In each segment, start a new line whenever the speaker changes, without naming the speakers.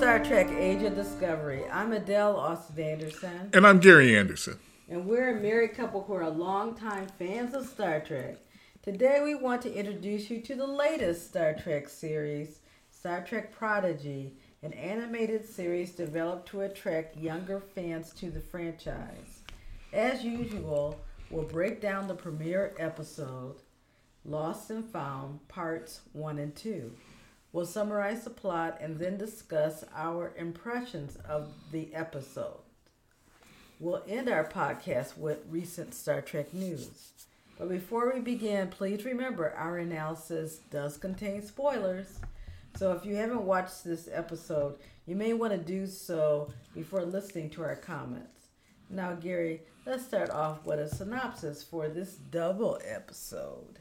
Star Trek Age of Discovery. I'm Adele Austin Anderson.
And I'm Gary Anderson.
And we're a married couple who are longtime fans of Star Trek. Today we want to introduce you to the latest Star Trek series, Star Trek Prodigy, an animated series developed to attract younger fans to the franchise. As usual, we'll break down the premiere episode, Lost and Found, parts 1 and 2. We'll summarize the plot and then discuss our impressions of the episode. We'll end our podcast with recent Star Trek news. But before we begin, please remember our analysis does contain spoilers. So if you haven't watched this episode, you may want to do so before listening to our comments. Now, Gary, let's start off with a synopsis for this double episode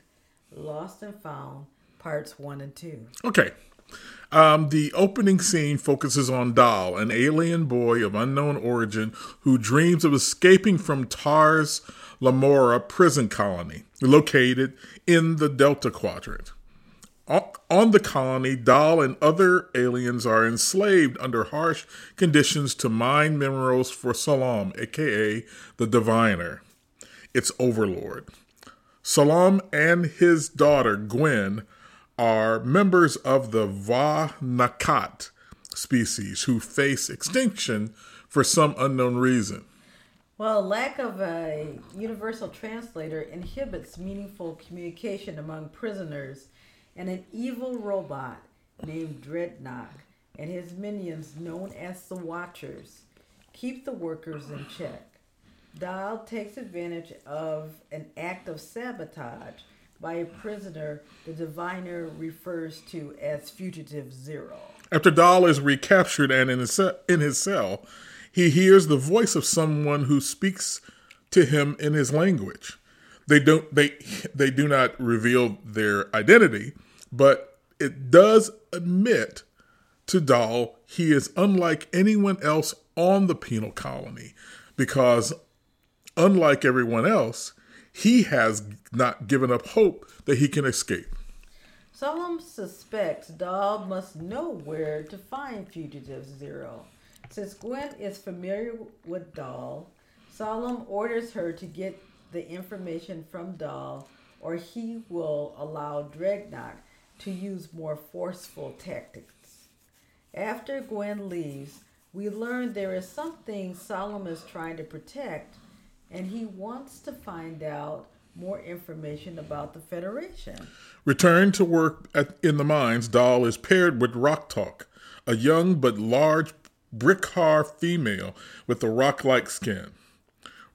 Lost and Found, parts one and two.
Okay. Um, the opening scene focuses on Dal, an alien boy of unknown origin who dreams of escaping from Tars Lamora prison colony, located in the Delta Quadrant. On the colony, Dal and other aliens are enslaved under harsh conditions to mine minerals for Salam, aka the Diviner, its overlord. Salam and his daughter, Gwyn, are members of the Vau N'Akat species who face extinction for some unknown reason.
Well, lack of a universal translator inhibits meaningful communication among prisoners, and an evil robot named Dreadnought and his minions, known as the Watchers, keep the workers in check. Dal takes advantage of an act of sabotage by a prisoner the diviner refers to as Fugitive Zero.
After Dal is recaptured and in his, in his cell, he hears the voice of someone who speaks to him in his language. They don't they they do not reveal their identity, but it does admit to Dal he is unlike anyone else on the penal colony because unlike everyone else, he has not given up hope that he can escape.
Salam suspects Dal must know where to find Fugitive Zero. Since Gwyn is familiar with Dal, Salam orders her to get the information from Dal, or he will allow Dreadnought to use more forceful tactics. After Gwyn leaves, we learn there is something Salam is trying to protect and he wants to find out more information about the Federation.
Return to work at, in the mines, Dal is paired with Rok-Tahk, a young but large Brikar female with a rock like skin.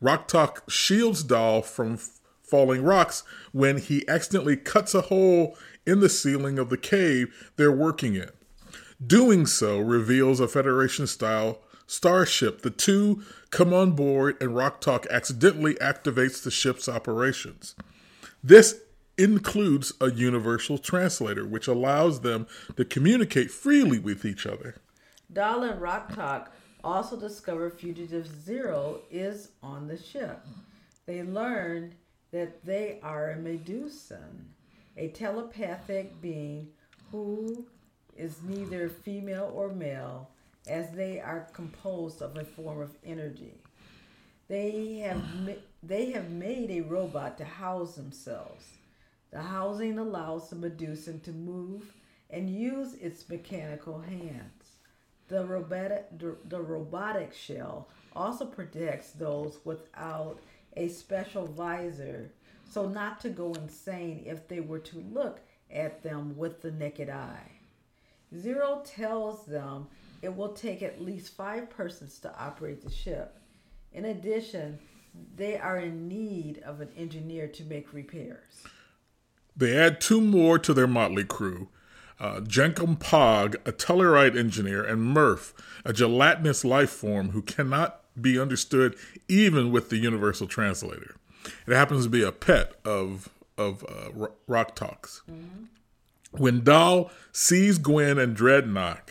Rok-Tahk shields Dal from f- falling rocks when he accidentally cuts a hole in the ceiling of the cave they're working in. Doing so reveals a Federation style starship. The two come on board, and Rok-Tahk accidentally activates the ship's operations. This includes a universal translator, which allows them to communicate freely with each other.
Dal and Rok-Tahk also discover Fugitive Zero is on the ship. They learn that they are a Medusan, a telepathic being who is neither female or male, as they are composed of a form of energy. They have ma- they have made a robot to house themselves. The housing allows the Medusan to move and use its mechanical hands. The robotic, the robotic shell also protects those without a special visor, so not to go insane if they were to look at them with the naked eye. Zero tells them it will take at least five persons to operate the ship. In addition, they are in need of an engineer to make repairs.
They add two more to their motley crew uh, Jankom Pog, a Tellarite engineer, and Murf, a gelatinous life form who cannot be understood even with the universal translator. It happens to be a pet of of uh, Rok-Tahk's. Mm-hmm. When Dal sees Gwyn and Dreadnought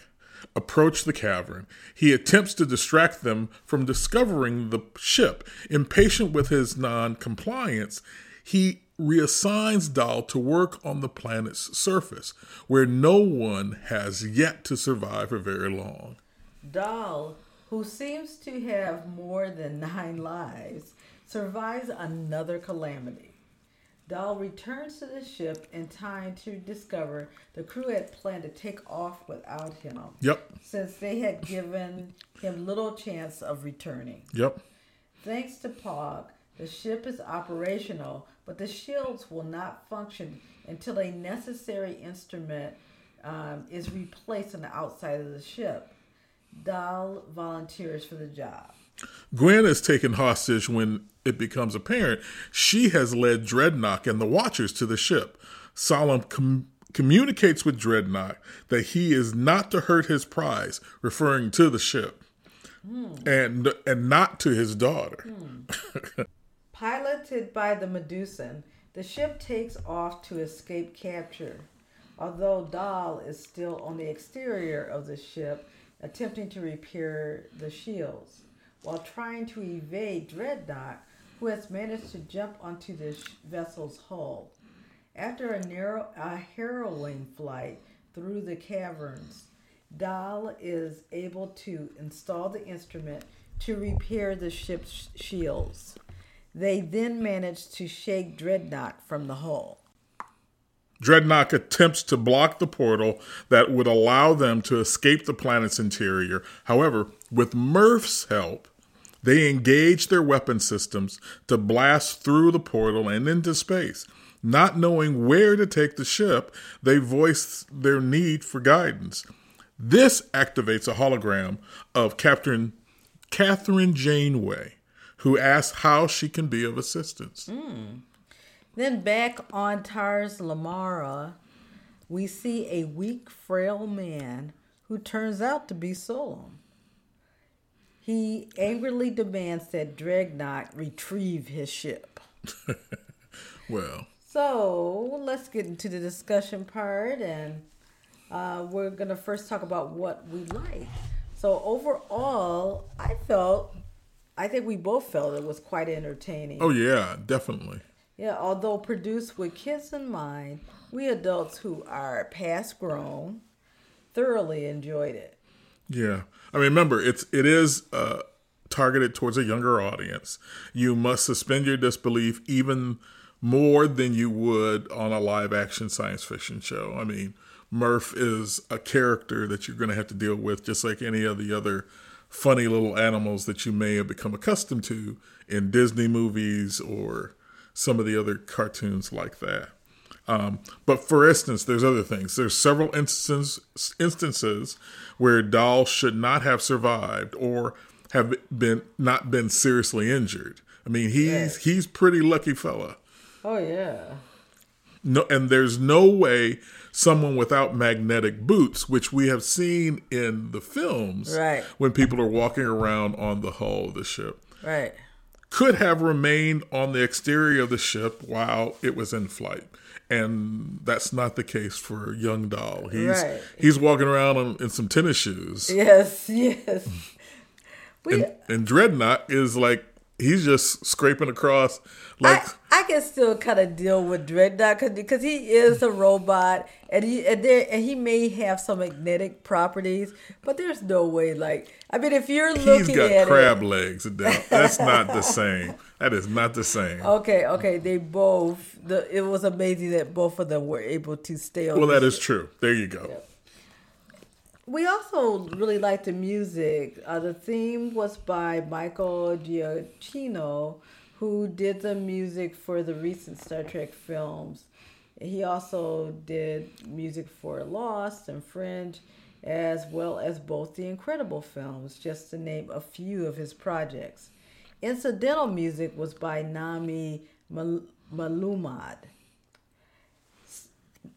approach the cavern, he attempts to distract them from discovering the ship. Impatient with his non compliance, he reassigns Dal to work on the planet's surface, where no one has yet to survive for very long.
Dal, who seems to have more than nine lives, survives another calamity. Dal returns to the ship in time to discover the crew had planned to take off without him.
Yep.
Since they had given him little chance of returning.
Yep.
Thanks to Pog, the ship is operational, but the shields will not function until a necessary instrument um, is replaced on the outside of the ship. Dal volunteers for the job.
Gwyn is taken hostage when it becomes apparent she has led Dreadnought and the Watchers to the ship. Solem com- communicates with Dreadnought that he is not to hurt his prize, referring to the ship, mm. and and not to his daughter.
Mm. Piloted by the Medusan, the ship takes off to escape capture. Although Dal is still on the exterior of the ship, attempting to repair the shields, while trying to evade Dreadnought, who has managed to jump onto the vessel's hull. After a narrow, a harrowing flight through the caverns, Dal is able to install the instrument to repair the ship's shields. They then manage to shake Dreadnought from the hull.
Dreadnought attempts to block the portal that would allow them to escape the planet's interior. However, with Murf's help, they engage their weapon systems to blast through the portal and into space. Not knowing where to take the ship, they voice their need for guidance. This activates a hologram of Captain Kathryn Janeway, who asks how she can be of assistance.
Mm. Then back on Tars Lamora, we see a weak, frail man who turns out to be Solem. He angrily demands that Dreadnought retrieve his ship.
well.
So let's get into the discussion part, and uh, we're going to first talk about what we like. So, overall, I felt, I think we both felt it was quite entertaining.
Oh, yeah, definitely.
Yeah, although produced with kids in mind, we adults who are past grown thoroughly enjoyed it.
Yeah, I mean, remember it's it is uh, targeted towards a younger audience. You must suspend your disbelief even more than you would on a live action science fiction show. I mean, Murf is a character that you're going to have to deal with, just like any of the other funny little animals that you may have become accustomed to in Disney movies or some of the other cartoons like that. Um, but for instance, there's other things. There's several instances instances where Dal should not have survived or have been not been seriously injured. I mean, he's yes. he's pretty lucky fella.
Oh yeah.
No, and there's no way someone without magnetic boots, which we have seen in the films,
right?
When people are walking around on the hull of the ship,
right?
Could have remained on the exterior of the ship while it was in flight and that's not the case for young Dal. He's right. he's walking around in, in, some tennis shoes.
Yes, yes.
We, and, and, Dreadnought is like he's just scraping across. Like
I, I can still kind of deal with Dreadnought because he is a robot and he and, there, and he may have some magnetic properties, but there's no way like I mean if you're looking
he's got crab it, legs. That's not the same. That is not the same.
Okay, okay. They both. The it was amazing that both of them were able to stay on.
Well, that is true. There you go.
We also really liked the music. Uh, the theme was by Michael Giacchino, who did the music for the recent Star Trek films. He also did music for Lost and Fringe, as well as both the Incredible films, just to name a few of his projects. Incidental music was by Nami Melumad.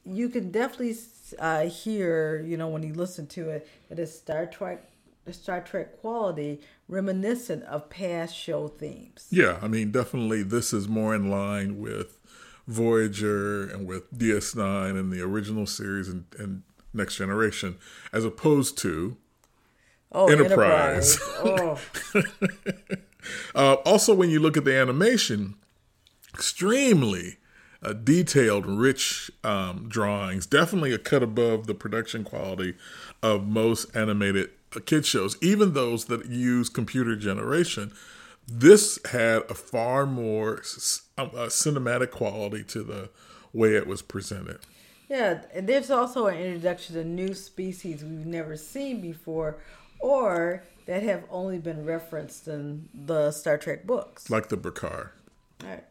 You can definitely uh, hear, you know, when you listen to it, that it's Star Trek, Star Trek quality, reminiscent of past show themes.
Yeah, I mean, definitely, this is more in line with Voyager and with DS9 and the original series and, and Next Generation, as opposed to
oh, Enterprise. Enterprise. Oh.
Uh, also, when you look at the animation, extremely uh, detailed, rich um, drawings. Definitely a cut above the production quality of most animated uh, kid shows, even those that use computer generation. This had a far more um, uh, cinematic quality to the way it was presented.
Yeah, and there's also an introduction to new species we've never seen before, or that have only been referenced in the Star Trek books,
like the Brikar.
All right.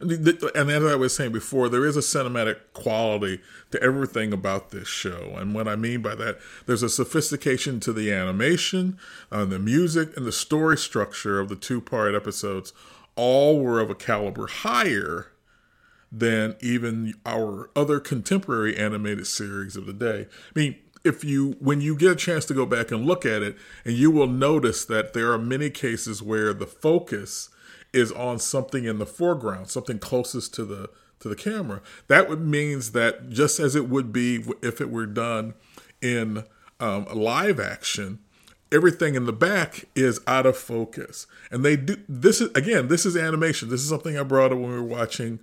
And as I was saying before, there is a cinematic quality to everything about this show. And what I mean by that, there's a sophistication to the animation, uh, the music, and the story structure of the two part episodes. All were of a caliber higher than even our other contemporary animated series of the day. I mean, if you when you get a chance to go back and look at it and you will notice that there are many cases where the focus is on something in the foreground something closest to the to the camera. That would means that just as it would be if it were done in um, live action everything in the back is out of focus. And they do this is again this is animation. This is something i brought up when we were watching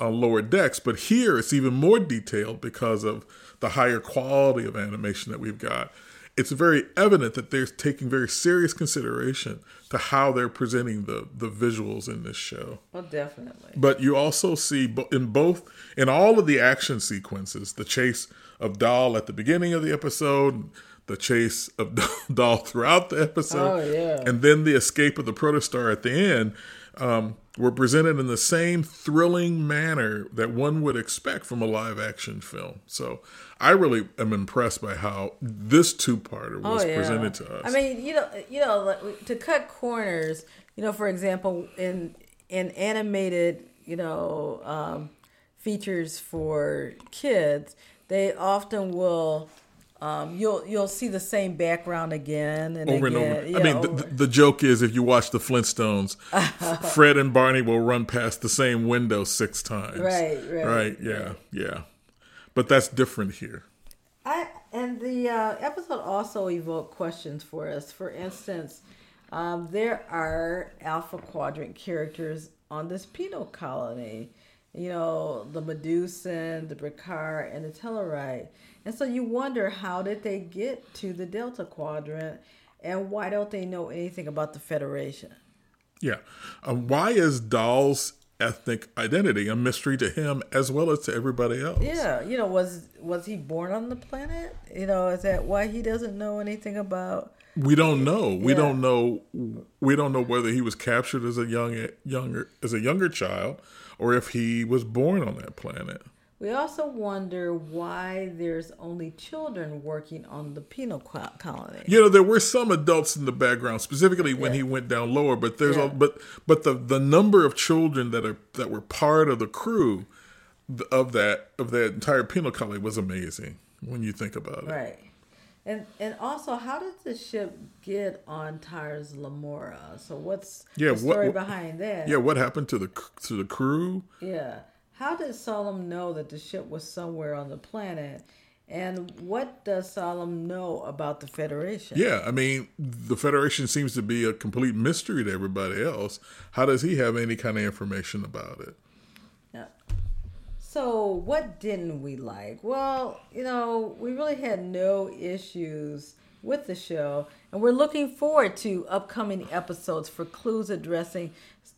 uh, lower decks. But here it's even more detailed because of the higher quality of animation that we've got, it's very evident that they're taking very serious consideration to how they're presenting the the visuals in this show.
Well, definitely.
But you also see in both in all of the action sequences, the chase of Dal at the beginning of the episode, the chase of Dal throughout the episode,
oh, yeah.
and then the escape of the protostar at the end um, were presented in the same thrilling manner that one would expect from a live action film. So I really am impressed by how this two parter was oh, yeah. presented to us.
I mean, you know, you know, to cut corners, you know, for example, in in animated, you know, um, features for kids, they often will um, you'll you'll see the same background again and
over
again.
and over. I mean, the, the, joke is if you watch the Flintstones, Fred and Barney will run past the same window six times.
Right, right,
right. Yeah, yeah. But that's different here.
I and the uh, episode also evoked questions for us. For instance, um, there are Alpha Quadrant characters on this penal colony. You know, the Medusan, the Brikar, and the Tellarite and so you wonder how did they get to the Delta Quadrant and why don't they know anything about the Federation?
Yeah. Um, why is Dal's ethnic identity a mystery to him as well as to everybody else?
Yeah, you know, was was he born on the planet? You know, is that why he doesn't know anything about
we don't know. We yeah. don't know. We don't know whether he was captured as a young, younger, as a younger child, or if he was born on that planet.
We also wonder why there's only children working on the penal colony.
You know, there were some adults in the background, specifically when yeah. he went down lower. But there's yeah. a, but but the the number of children that are that were part of the crew of that of that entire penal colony was amazing when you think about it.
Right. And and also, how did the ship get on Tars Lamora? So what's yeah, the story what, behind that?
Yeah, what happened to the to the crew?
Yeah. How did Solem know that the ship was somewhere on the planet? And what does Solem know about the Federation?
Yeah, I mean, the Federation seems to be a complete mystery to everybody else. How does he have any kind of information about it?
So, what didn't we like? Well, you know, we really had no issues with the show, and we're looking forward to upcoming episodes for clues addressing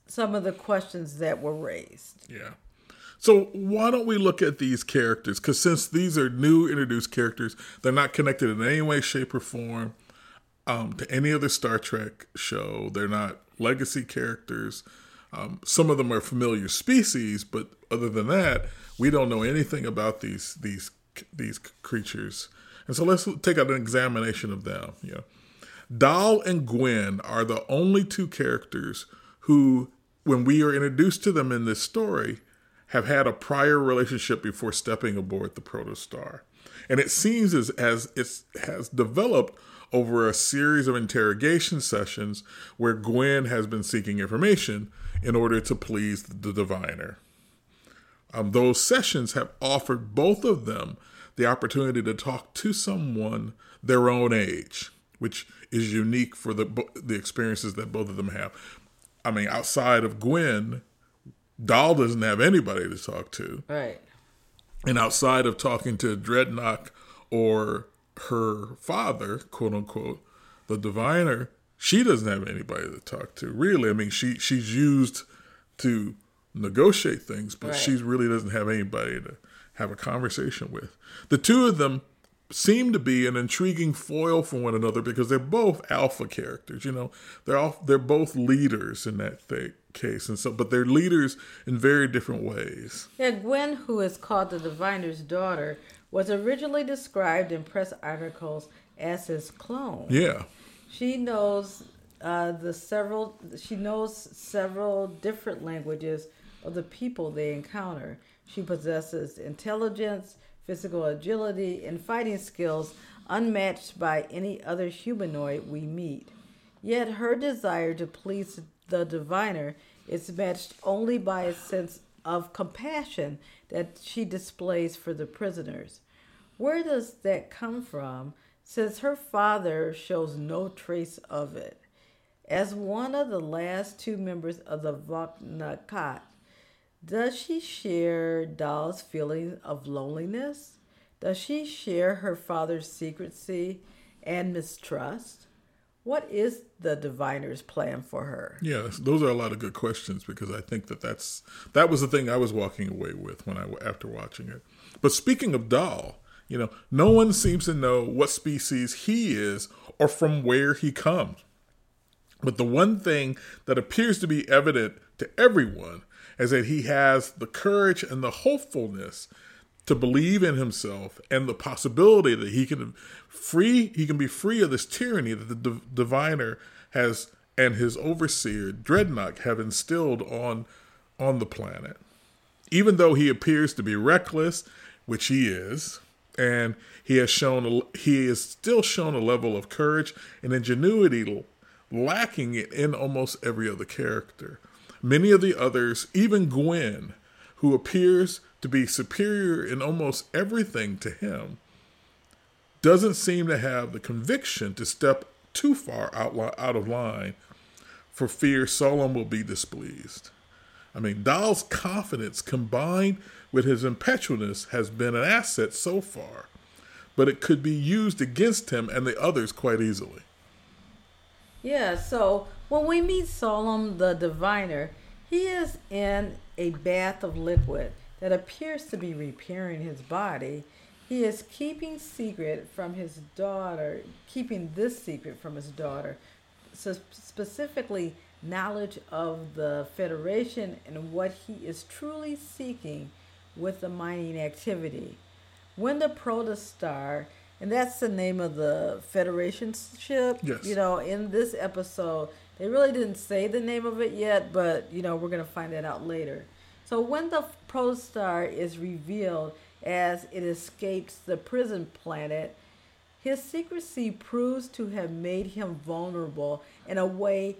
some of the questions that were raised.
Yeah. So why don't we look at these characters? Because since these are new introduced characters, they're not connected in any way, shape, or form um, to any other Star Trek show. They're not legacy characters. Um, some of them are familiar species, but other than that, we don't know anything about these these these creatures. And so let's take an examination of them. Yeah, Dal and Gwyn are the only two characters who, when we are introduced to them in this story, have had a prior relationship before stepping aboard the protostar. And it seems as, as it has developed over a series of interrogation sessions where Gwyn has been seeking information in order to please the diviner. Um, those sessions have offered both of them the opportunity to talk to someone their own age, which is unique for the the experiences that both of them have. I mean, outside of Gwyn, Dal doesn't have anybody to talk to.
Right.
And outside of talking to Dreadnought or her father, quote unquote, the diviner, she doesn't have anybody to talk to. Really, I mean, she she's used to negotiate things, but
Right.
she really doesn't have anybody to have a conversation with. The two of them seem to be an intriguing foil for one another because they're both alpha characters. You know, they're all they're both leaders in that th- case, and so but they're leaders in very different ways.
Yeah, Gwyn, who is called the diviner's daughter, was originally described in press articles as his clone.
Yeah,
She knows uh, the several. She knows several different languages of the people they encounter. She possesses intelligence, physical agility, and fighting skills unmatched by any other humanoid we meet. Yet her desire to please the diviner is matched only by a sense of compassion that she displays for the prisoners. Where does that come from? Since her father shows no trace of it. As one of the last two members of the Vau N'Akat, does she share Dal's feeling of loneliness? Does she share her father's secrecy and mistrust? What is the diviner's plan for her?
yeah. Those are a lot of good questions because I think that that's that was the thing I was walking away with when I after watching it. But speaking of Dal, you know, no one seems to know what species he is or from where he comes. But the one thing that appears to be evident to everyone is that he has the courage and the hopefulness to believe in himself and the possibility that he can free he can be free of this tyranny that the div- diviner has and his overseer dreadnought have instilled on on the planet. Even though he appears to be reckless which he is and he has shown he has still shown a level of courage and ingenuity lacking it in almost every other character many of the others even gwen who appears to be superior in almost everything to him doesn't seem to have the conviction to step too far out, out of line for fear Solon will be displeased. I mean, Dal's confidence combined with his impetuousness has been an asset so far, but it could be used against him and the others quite easily.
Yeah, so when we meet Solom the diviner, he is in a bath of liquid that appears to be repairing his body. He is keeping secret from his daughter, keeping this secret from his daughter, so specifically knowledge of the Federation and what he is truly seeking with the mining activity. When the Protostar, and that's the name of the Federation ship,
Yes.
you know, in this episode, they really didn't say the name of it yet, but you know, we're going to find that out later. So when the Protostar is revealed as it escapes the prison planet, his secrecy proves to have made him vulnerable in a way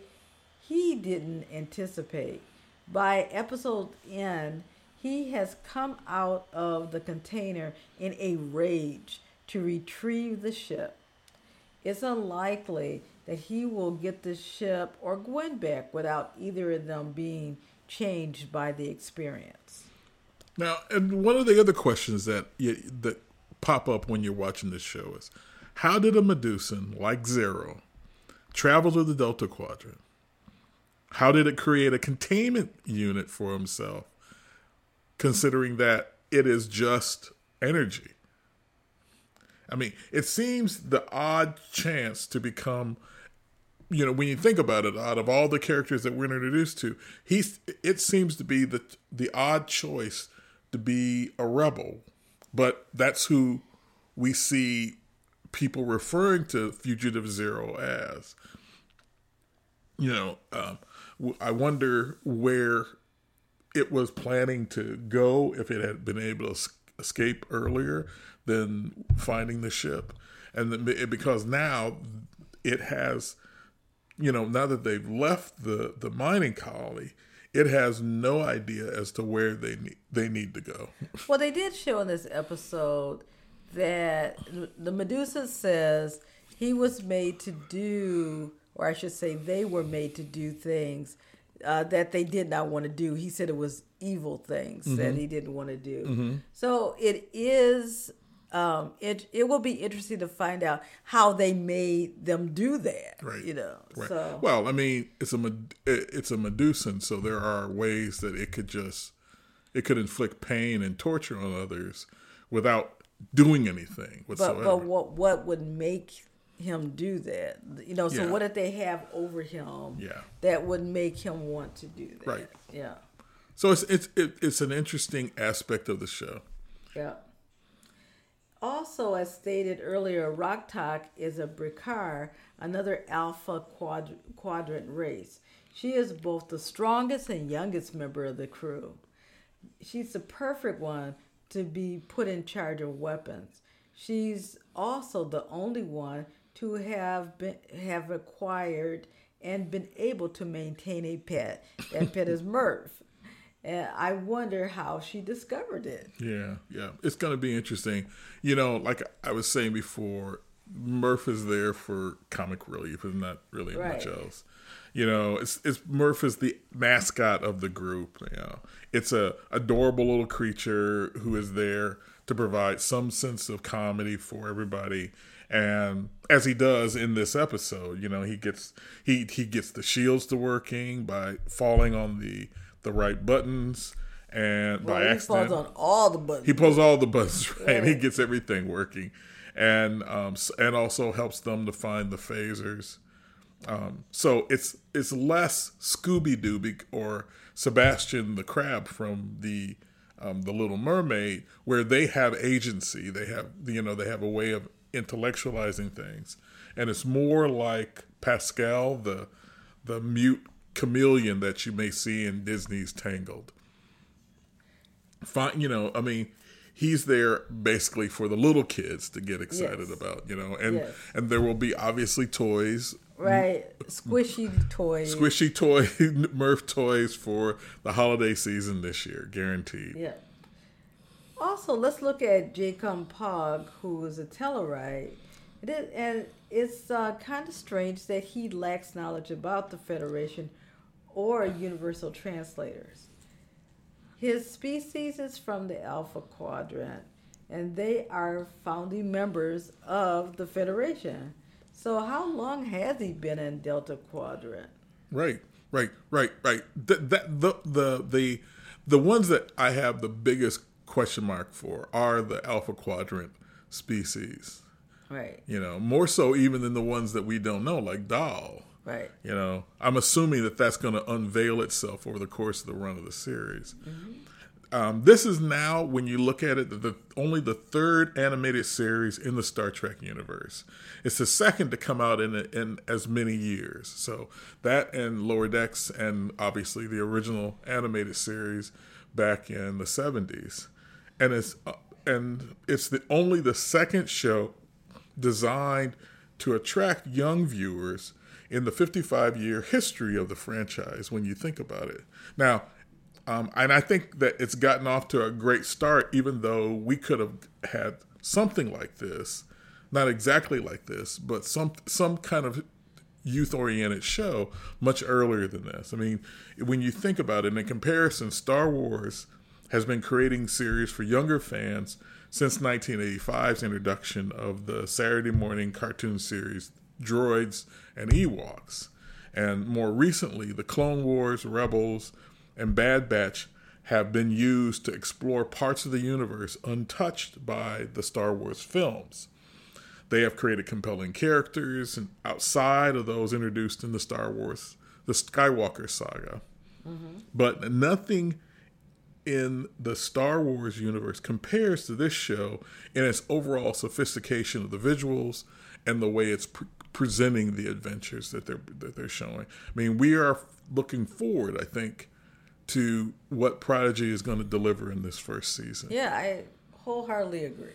he didn't anticipate. By episode end, he has come out of the container in a rage to retrieve the ship. It's unlikely that he will get the ship or Gwyn back without either of them being changed by the experience.
Now, and one of the other questions that you, that pop up when you're watching this show is, how did a Medusan like Zero travel to the Delta Quadrant? How did it create a containment unit for himself, considering that it is just energy? I mean, it seems the odd chance to become you know, when you think about it, out of all the characters that we're introduced to, he's it seems to be the the odd choice to be a rebel, but that's who we see people referring to Fugitive Zero as. You know, um, I wonder where it was planning to go if it had been able to escape earlier than finding the ship, and because now it has you know, now that they've left the, the mining colony, it has no idea as to where they need, they need to go.
Well, they did show in this episode that the Medusa says he was made to do, or I should say, they were made to do things uh, that they did not want to do. He said it was evil things mm-hmm. that he didn't want to do. Mm-hmm. So it is. Um, it it will be interesting to find out how they made them do that. Right. You know.
Right. So well, I mean, it's a it's a Medusan, so there are ways that it could just it could inflict pain and torture on others without doing anything whatsoever.
But, but what what would make him do that? You know, so yeah. what did they have over him?
Yeah.
that would make him want to do that.
Right.
Yeah.
So it's it's it's an interesting aspect of the show.
Yeah. Also, as stated earlier, Rok-Tahk is a Brikar, another Alpha quad- Quadrant race. She is both the strongest and youngest member of the crew. She's the perfect one to be put in charge of weapons. She's also the only one to have been have acquired and been able to maintain a pet. That pet is Murf. And I wonder how she discovered it.
Yeah, yeah. It's going to be interesting. You know, like I was saying before, Murf is there for comic relief and not really right. much else. You know, it's it's Murf is the mascot of the group. You know, it's a adorable little creature who is there to provide some sense of comedy for everybody and as he does in this episode you know he gets he he gets the shields to working by falling on the the right buttons and well, by accident
he pulls on all the buttons.
he pulls all the buttons right, right. he gets everything working. And um and also helps them to find the phasers. Um so it's it's less scooby-doo or sebastian the crab from the um, the Little Mermaid, where they have agency. They have you know they have a way of intellectualizing things, and it's more like Pascal, the the mute chameleon that you may see in Disney's Tangled. Fine, you know, I mean, he's there basically for the little kids to get excited yes. about, you know, and yes. and there will be obviously toys
Right. Squishy toys.
Squishy toy Murf toys for the holiday season this year, guaranteed.
Yeah. Also, let's look at Jankom Pog, who is a Tellarite. It is, and it's uh, kind of strange that he lacks knowledge about the Federation or universal translators. His species is from the Alpha Quadrant, and they are founding members of the Federation. So how long has he been in Delta Quadrant?
Right, right, right, right. The, that, the the the the ones that I have the biggest question mark for are the Alpha Quadrant species.
Right.
You know, more so even than the ones that we don't know, like Dal.
Right.
You know, I'm assuming that that's going to unveil itself over the course of the run of the series. Mm-hmm. Um, this is now, when you look at it, the, the, only the third animated series in the Star Trek universe. It's the second to come out in in as many years. So that and Lower Decks, and obviously the original animated series back in the '70s, and it's uh, and it's the only the second show designed to attract young viewers in the 55 year history of the franchise when you think about it. Now, um, and I think that it's gotten off to a great start, even though we could have had something like this, not exactly like this, but some some kind of youth oriented show much earlier than this. I mean, when you think about it, in comparison, Star Wars has been creating series for younger fans since 1985's introduction of the Saturday morning cartoon series Droids and Ewoks. And more recently, the Clone Wars, Rebels, and Bad Batch have been used to explore parts of the universe untouched by the Star Wars films. They have created compelling characters and outside of those introduced in the Star Wars, the Skywalker saga. Mm-hmm. But nothing in the Star Wars universe compares to this show in its overall sophistication of the visuals and the way it's presenting the adventures that they're that they're showing. I mean, we are looking forward, I think, to what Prodigy is going to deliver in this first season.
Yeah, I wholeheartedly agree.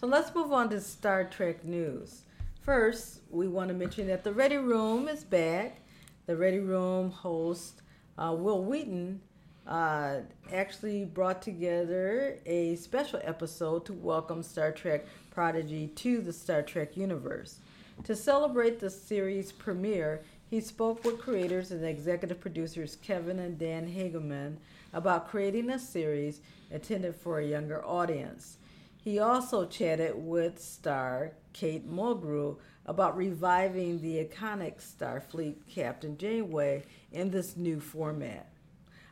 So let's move on to Star Trek news. First, we want to mention that the Ready Room is back. The Ready Room host, uh, Wil Wheaton, uh, actually brought together a special episode to welcome Star Trek Prodigy to the Star Trek universe. To celebrate the series premiere, he spoke with creators and executive producers Kevin and Dan Hageman about creating a series intended for a younger audience. He also chatted with star Kate Mulgrew about reviving the iconic Starfleet Captain Janeway in this new format.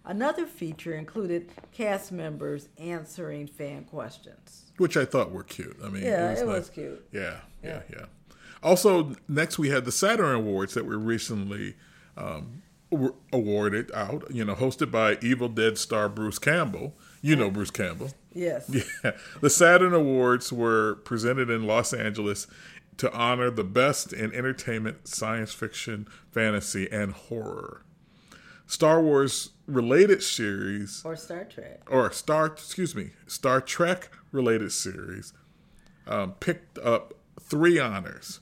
Another feature included cast members answering fan questions.
Which I thought were cute. I mean,
Yeah, it was,
nice.
cute.
Yeah, yeah,
Yeah.
yeah. Also, next we had the Saturn Awards that were recently um, were awarded out. You know, hosted by Evil Dead star Bruce Campbell. You know Bruce Campbell.
Yes.
Yeah. The Saturn Awards were presented in Los Angeles to honor the best in entertainment, science fiction, fantasy, and horror. Star Wars related series
Or Star Trek.
or Star excuse me, Star Trek related series um, picked up three honors.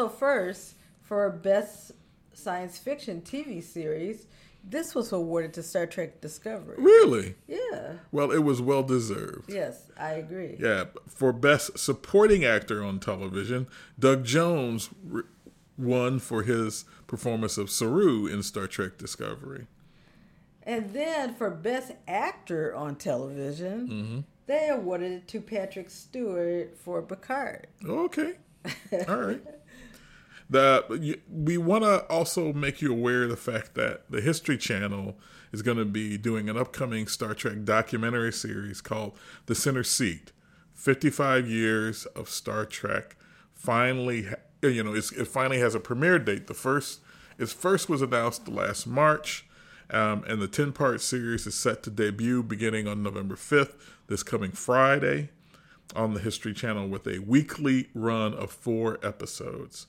So first, for best science fiction TV series, this was awarded to Star Trek Discovery.
Really?
Yeah.
Well, it was well deserved.
Yes, I agree.
Yeah, for best supporting actor on television, Doug Jones re- won for his performance of Saru in Star Trek Discovery.
And then for best actor on television,
Mm-hmm.
they awarded it to Patrick Stewart for Picard.
Okay. All right. The we want to also make you aware of the fact that the History Channel is going to be doing an upcoming Star Trek documentary series called The Center Seat. 55 years of Star Trek finally you know it finally has a premiere date. The first its first was announced last March. Um, and the 10 part series is set to debut beginning on November 5th, this coming Friday on the History Channel with a weekly run of four episodes,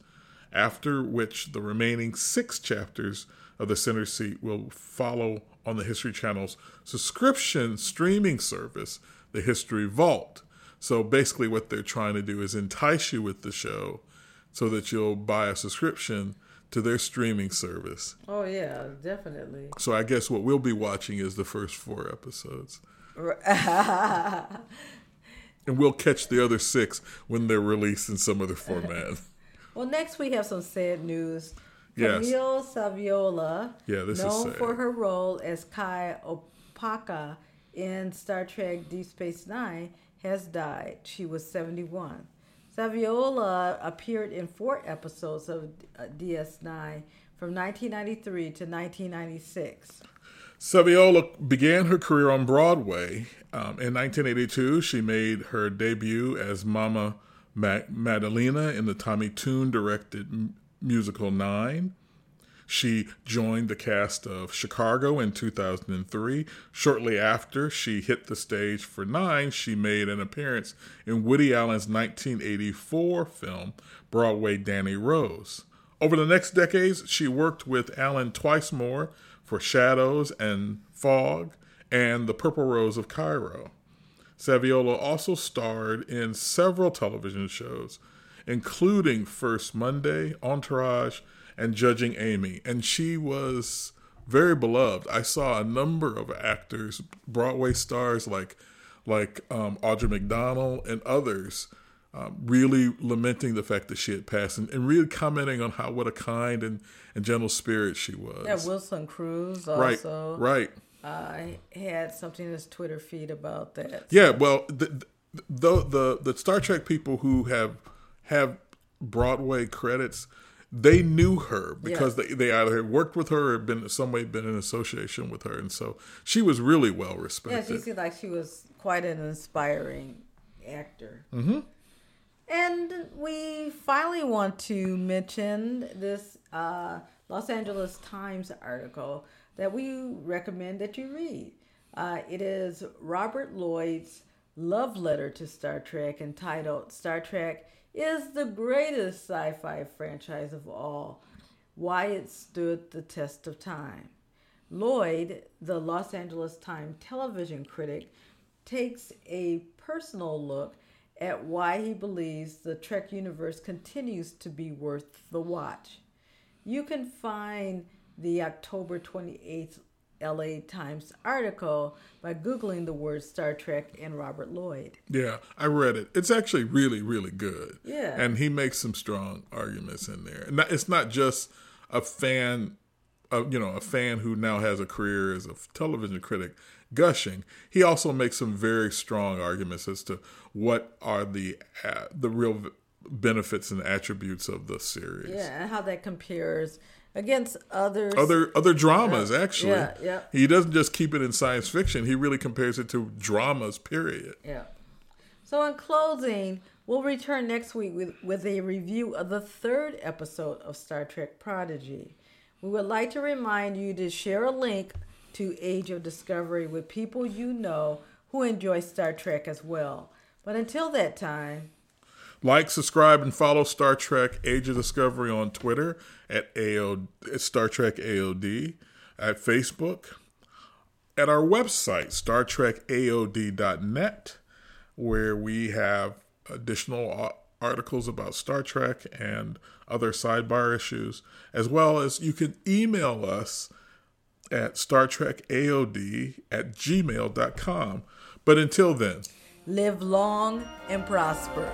after which the remaining six chapters of the Center Seat will follow on the History Channel's subscription streaming service, the History Vault. So basically, what they're trying to do is entice you with the show so that you'll buy a subscription to their streaming service.
Oh yeah, definitely.
So I guess what we'll be watching is the first four episodes. And we'll catch the other six when they're released in some other format.
Well, next we have some sad news.
Yes.
Camille Saviola,
Yeah, this is
known
sad.
for her role as Kai Opaka in Star Trek Deep Space Nine, has died. She was 71. Saviola appeared in four episodes of uh, DS9 from 1993 to 1996.
Saviola began her career on Broadway. Um, in 1982, she made her debut as Mama Ma- Madalena in the Tommy Tune directed m- musical Nine. She joined the cast of Chicago in 2003. Shortly after she hit the stage for Nine, she made an appearance in Woody Allen's 1984 film, Broadway Danny Rose. Over the next decades, she worked with Allen twice more for Shadows and Fog and The Purple Rose of Cairo. Saviola also starred in several television shows, including First Monday, Entourage, and Judging Amy, and she was very beloved. I saw a number of actors, Broadway stars like like um, Audra McDonald and others, um, really lamenting the fact that she had passed and, and really commenting on how what a kind and, and gentle spirit she was.
Yeah, Wilson Cruz
right,
also
right.
Uh, had something in his Twitter feed about that.
Yeah, well, the, the the the Star Trek people who have have Broadway credits, they knew her because they, they either had worked with her or been in some way been in association with her, and so she was really well respected.
Yeah, she seemed like she was quite an inspiring actor. Mm-hmm. And we finally want to mention this uh, Los Angeles Times article that we recommend that you read. Uh, it is Robert Lloyd's love letter to Star Trek entitled Star Trek is the greatest sci fi franchise of all, why it stood the test of time. Lloyd, the Los Angeles Times television critic, takes a personal look at why he believes the Trek universe continues to be worth the watch. You can find the October 28th LA Times article by Googling the word Star Trek and Robert Lloyd.
yeah, I read it. It's actually really, really good.
Yeah.
and he makes some strong arguments in there. And it's not just a fan, uh, you know, a fan who now has a career as a television critic, gushing, he also makes some very strong arguments as to what are the uh, the real benefits and attributes of the series.
Yeah, and how that compares against other
Other other dramas, uh, actually.
Yeah, yeah.
He doesn't just keep it in science fiction. He really compares it to dramas. Period.
Yeah. So in closing, we'll return next week with, with a review of the third episode of Star Trek Prodigy. We would like to remind you to share a link to Age of Discovery with people you know who enjoy Star Trek as well. But until that time,
like, subscribe, and follow Star Trek Age of Discovery on Twitter at Star Trek AOD, at Facebook, at our website, Star Trek StarTrekAOD.net, where we have additional articles about Star Trek and other sidebar issues, as well as you can email us at StarTrekAOD at gmail.com. But until then,
live long and prosper.